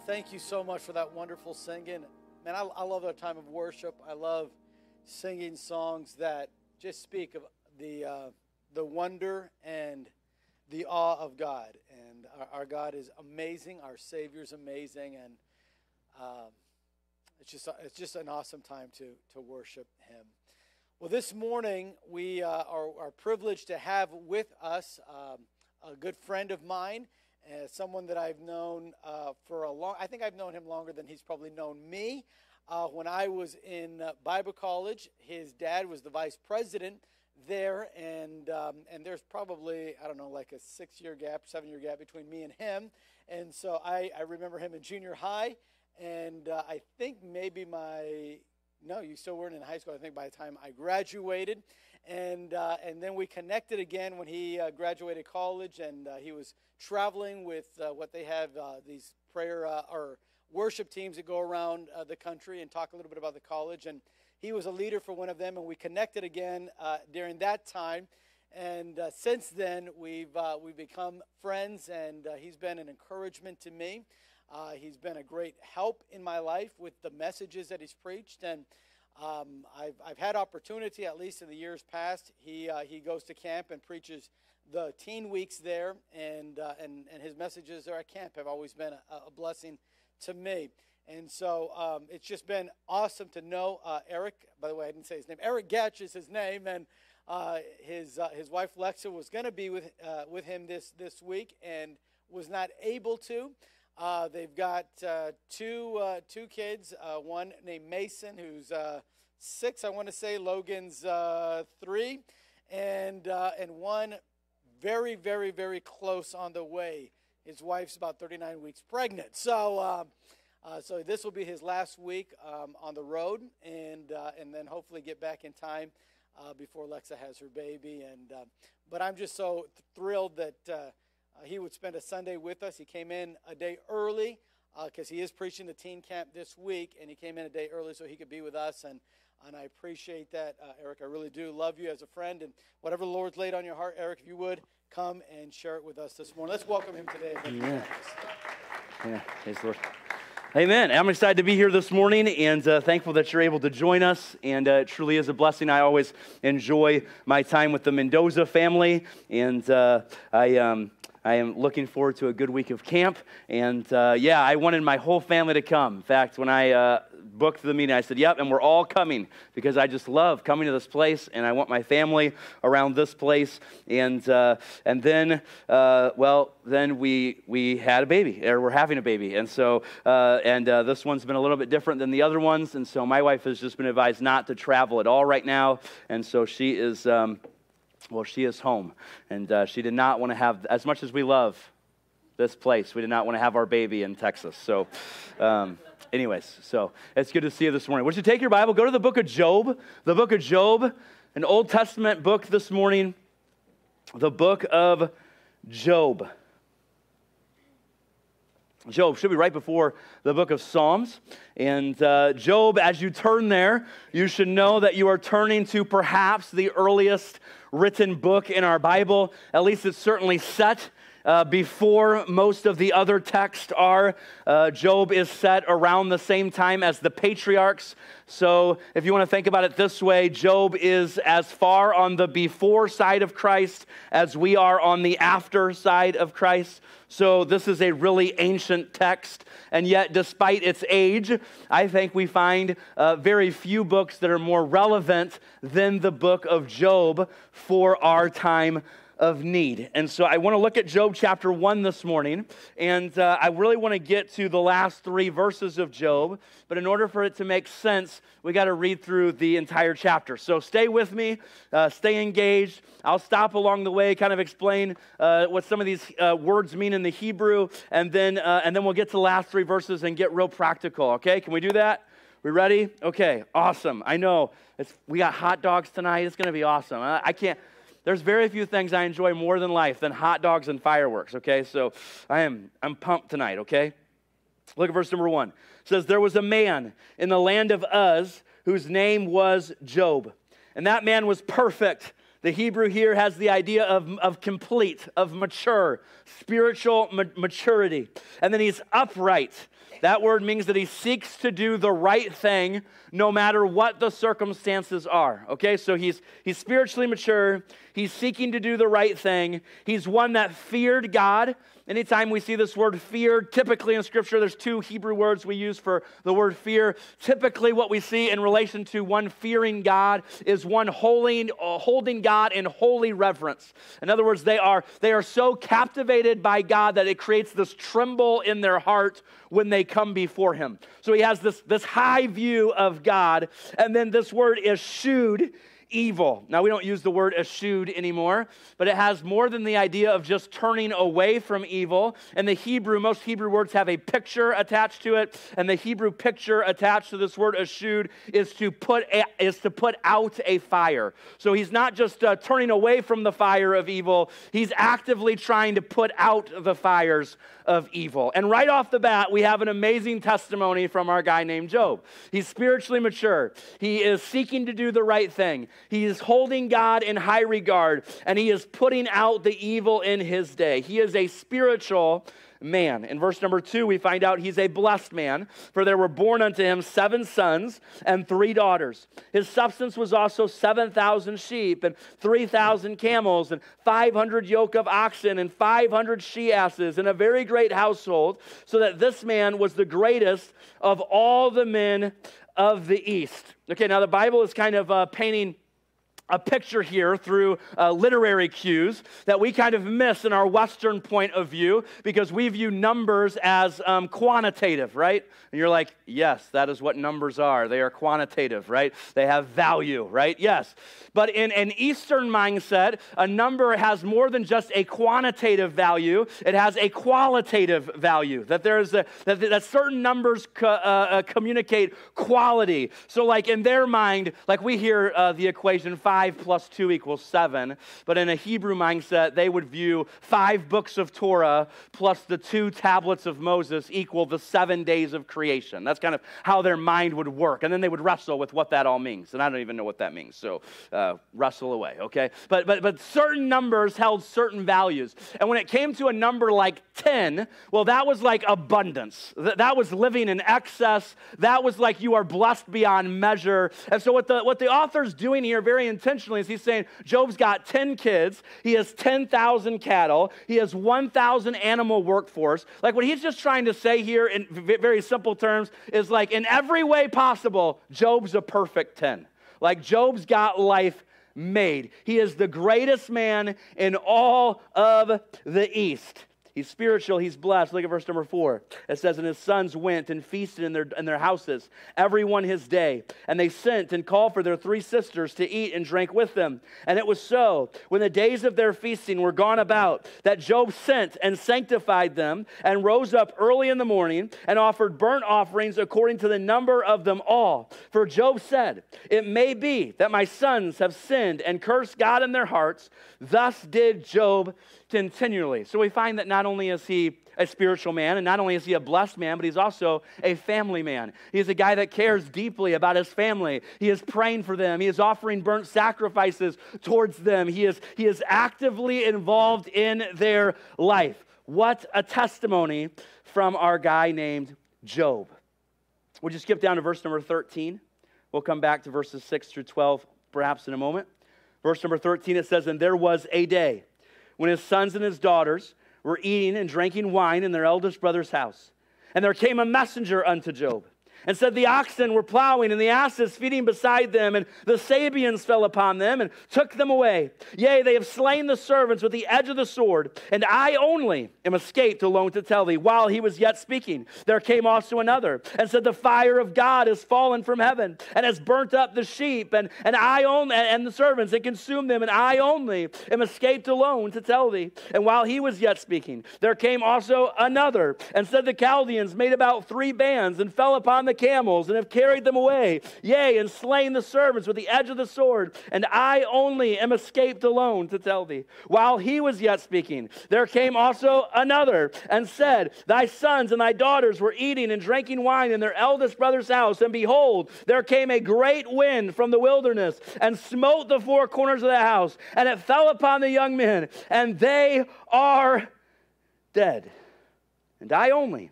Thank you so much for that wonderful singing. Man, I, I love our time of worship. I love singing songs that just speak of the, uh, the wonder and the awe of God. And our, our God is amazing. Our Savior's amazing. And um, it's, just, it's just an awesome time to, to worship Him. Well, this morning we uh, are, are, privileged to have with us um, a good friend of mine, uh, someone that I've known uh, for a long. I think I've known him longer than he's probably known me. Uh, when I was in uh, Bible college, his dad was the vice president there, and um, and there's probably I don't know like a six year gap, seven year gap between me and him, and so I, I remember him in junior high, and uh, I think maybe my no, you still weren't in high school. I think by the time I graduated, and uh, and then we connected again when he uh, graduated college, and uh, he was traveling with uh, what they have uh, these prayer uh, or worship teams that go around the country and talk a little bit about the college, and he was a leader for one of them, and we connected again during that time. And since then, we've we've become friends, and he's been an encouragement to me. Uh, he's been a great help in my life with the messages that he's preached, and um, I've, I've had opportunity, at least in the years past. He, uh, he goes to camp and preaches the teen weeks there, and, uh, and, and his messages there at camp have always been a, a blessing to me. And so um, it's just been awesome to know uh, Eric. By the way, I didn't say his name. Eric Getch is his name, and uh, his, uh, his wife Lexa was going to be with, with him this, this week and was not able to. Uh, they've got uh, two uh, two kids. Uh, one named Mason, who's uh, six, I want to say. Logan's uh, three, and and one very very very close on the way. His wife's about 39 weeks pregnant. So. Um, so this will be his last week um, on the road, and and then hopefully get back in time before Lexa has her baby. And but I'm just so thrilled that uh, he would spend a Sunday with us. He came in a day early because uh, he is preaching the teen camp this week, and he came in a day early so he could be with us. And, and I appreciate that, uh, Eric. I really do love you as a friend. And whatever the Lord's laid on your heart, Eric, if you would, come and share it with us this morning. Let's welcome him today. Amen. Yeah, praise Lord. Amen. I'm excited to be here this morning and uh, thankful that you're able to join us. And uh, it truly is a blessing. I always enjoy my time with the Mendoza family. And uh, I, um, I am looking forward to a good week of camp. And uh, yeah, I wanted my whole family to come. In fact, when I uh, booked the meeting, I said, Yep, and we're all coming because I just love coming to this place and I want my family around this place. And, uh, and then, uh, well, then we, we had a baby, or we're having a baby. And so, uh, and uh, this one's been a little bit different than the other ones. And so my wife has just been advised not to travel at all right now. And so she is. Um, well, she is home. And uh, she did not want to have, as much as we love this place, we did not want to have our baby in Texas. So, um, anyways, so it's good to see you this morning. Would you take your Bible, go to the book of Job, the book of Job, an Old Testament book this morning, the book of Job. Job should be right before the book of Psalms. And uh, Job, as you turn there, you should know that you are turning to perhaps the earliest written book in our Bible. At least it's certainly set uh, before most of the other texts are. Uh, Job is set around the same time as the patriarchs. So, if you want to think about it this way, Job is as far on the before side of Christ as we are on the after side of Christ. So, this is a really ancient text. And yet, despite its age, I think we find uh, very few books that are more relevant than the book of Job for our time of need. And so I want to look at Job chapter 1 this morning, and uh, I really want to get to the last three verses of Job. But in order for it to make sense, we got to read through the entire chapter. So stay with me, uh, stay engaged. I'll stop along the way, kind of explain uh, what some of these uh, words mean in the Hebrew, and then, uh, and then we'll get to the last three verses and get real practical, okay? Can we do that? We ready? Okay, awesome. I know it's, we got hot dogs tonight. It's going to be awesome. I, I can't. There's very few things I enjoy more than life than hot dogs and fireworks, okay? So I am I'm pumped tonight, okay? Look at verse number 1. It says there was a man in the land of Uz whose name was Job. And that man was perfect The Hebrew here has the idea of, of complete, of mature, spiritual ma- maturity. And then he's upright. That word means that he seeks to do the right thing no matter what the circumstances are. Okay, so he's, he's spiritually mature. He's seeking to do the right thing. He's one that feared God Anytime we see this word fear, typically in Scripture, there's two Hebrew words we use for the word fear. Typically, what we see in relation to one fearing God is one holding, uh, holding God in holy reverence. In other words, they are, they are so captivated by God that it creates this tremble in their heart when they come before Him. So he has this, this high view of God. And then this word is eschewed evil. Now, we don't use the word eschewed anymore, but it has more than the idea of just turning away from evil. And the Hebrew, most Hebrew words have a picture attached to it, and the Hebrew picture attached to this word eschewed is to put, a, is to put out a fire. So he's not just uh, turning away from the fire of evil, he's actively trying to put out the fires of evil. And right off the bat, we have an amazing testimony from our guy named Job. He's spiritually mature, he is seeking to do the right thing, he is holding God in high regard, and he is putting out the evil in his day. He is a spiritual man. In verse number two, we find out he's a blessed man, for there were born unto him seven sons and three daughters. His substance was also 7,000 sheep and 3,000 camels and 500 yoke of oxen and 500 she asses and a very great household, so that this man was the greatest of all the men of the east. Okay, now the Bible is kind of uh, painting a picture here through uh, literary cues that we kind of miss in our Western point of view because we view numbers as um, quantitative, right? And you're like, yes, that is what numbers are. They are quantitative, right? They have value, right? Yes. But in an Eastern mindset, a number has more than just a quantitative value, it has a qualitative value. That there's a, that, that certain numbers co- uh, uh, communicate quality. So, like in their mind, like we hear uh, the equation five 5 plus 2 equals 7. But in a Hebrew mindset, they would view five books of Torah plus the two tablets of Moses equal the seven days of creation. That's kind of how their mind would work. And then they would wrestle with what that all means. And I don't even know what that means. So uh, wrestle away, okay? But, but, but certain numbers held certain values. And when it came to a number like 10, well, that was like abundance. That was living in excess. That was like you are blessed beyond measure. And so what the, what the author's doing here very intentionally intentionally is he's saying Job's got 10 kids, he has 10,000 cattle, he has 1,000 animal workforce. Like what he's just trying to say here in very simple terms is like in every way possible, Job's a perfect 10. Like Job's got life made. He is the greatest man in all of the East. He's spiritual, he's blessed. Look at verse number four. It says, And his sons went and feasted in their, in their houses, every one his day. And they sent and called for their three sisters to eat and drink with them. And it was so, when the days of their feasting were gone about, that Job sent and sanctified them, and rose up early in the morning, and offered burnt offerings according to the number of them all. For Job said, It may be that my sons have sinned and cursed God in their hearts. Thus did Job continually. So we find that not only is he a spiritual man, and not only is he a blessed man, but he's also a family man. He's a guy that cares deeply about his family. He is praying for them, he is offering burnt sacrifices towards them, he is, he is actively involved in their life. What a testimony from our guy named Job. Would you skip down to verse number 13? We'll come back to verses 6 through 12 perhaps in a moment. Verse number 13, it says, And there was a day when his sons and his daughters were eating and drinking wine in their eldest brother's house. And there came a messenger unto Job and said the oxen were plowing and the asses feeding beside them, and the Sabeans fell upon them and took them away. Yea, they have slain the servants with the edge of the sword, and I only am escaped alone to tell thee. While he was yet speaking, there came also another and said, The fire of God is fallen from heaven and has burnt up the sheep, and, and I only and the servants and consumed them, and I only am escaped alone to tell thee. And while he was yet speaking, there came also another and said, The Chaldeans made about three bands and fell upon the the camels and have carried them away, yea, and slain the servants with the edge of the sword. And I only am escaped alone to tell thee. While he was yet speaking, there came also another and said, Thy sons and thy daughters were eating and drinking wine in their eldest brother's house. And behold, there came a great wind from the wilderness and smote the four corners of the house, and it fell upon the young men, and they are dead. And I only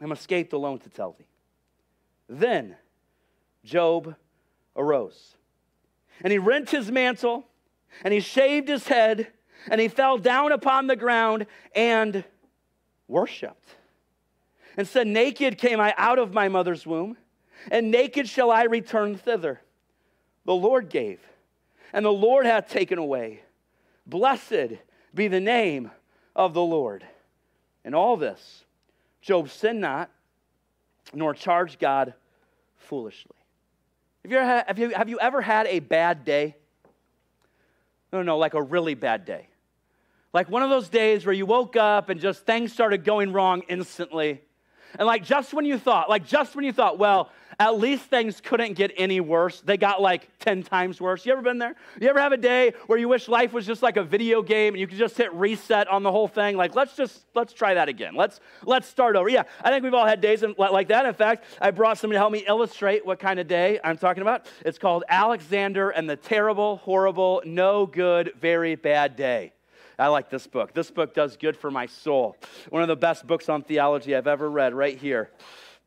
am escaped alone to tell thee. Then Job arose, and he rent his mantle, and he shaved his head, and he fell down upon the ground and worshiped, and said, Naked came I out of my mother's womb, and naked shall I return thither. The Lord gave, and the Lord hath taken away. Blessed be the name of the Lord. In all this, Job sinned not, nor charge God foolishly. Have you, ever had, have, you, have you ever had a bad day? No, no, like a really bad day. Like one of those days where you woke up and just things started going wrong instantly. And like just when you thought, like just when you thought, well, at least things couldn't get any worse, they got like 10 times worse. You ever been there? You ever have a day where you wish life was just like a video game and you could just hit reset on the whole thing? Like, let's just, let's try that again. Let's, let's start over. Yeah, I think we've all had days like that. In fact, I brought somebody to help me illustrate what kind of day I'm talking about. It's called Alexander and the Terrible, Horrible, No Good, Very Bad Day. I like this book. This book does good for my soul. One of the best books on theology I've ever read, right here.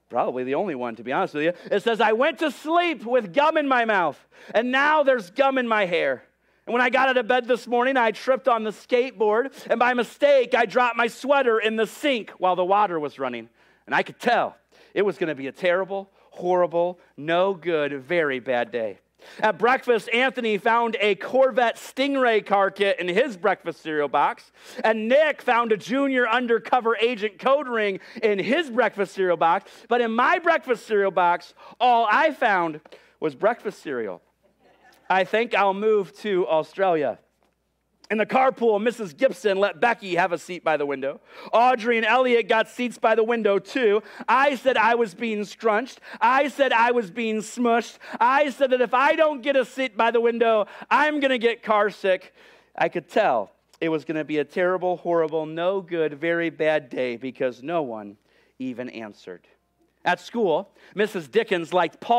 Probably the only one, to be honest with you. It says, I went to sleep with gum in my mouth, and now there's gum in my hair. And when I got out of bed this morning, I tripped on the skateboard, and by mistake, I dropped my sweater in the sink while the water was running. And I could tell it was going to be a terrible, horrible, no good, very bad day. At breakfast, Anthony found a Corvette Stingray car kit in his breakfast cereal box, and Nick found a junior undercover agent code ring in his breakfast cereal box. But in my breakfast cereal box, all I found was breakfast cereal. I think I'll move to Australia. In the carpool, Mrs. Gibson let Becky have a seat by the window. Audrey and Elliot got seats by the window too. I said I was being scrunched. I said I was being smushed. I said that if I don't get a seat by the window, I'm going to get car sick. I could tell it was going to be a terrible, horrible, no good, very bad day because no one even answered. At school, Mrs. Dickens liked Paul.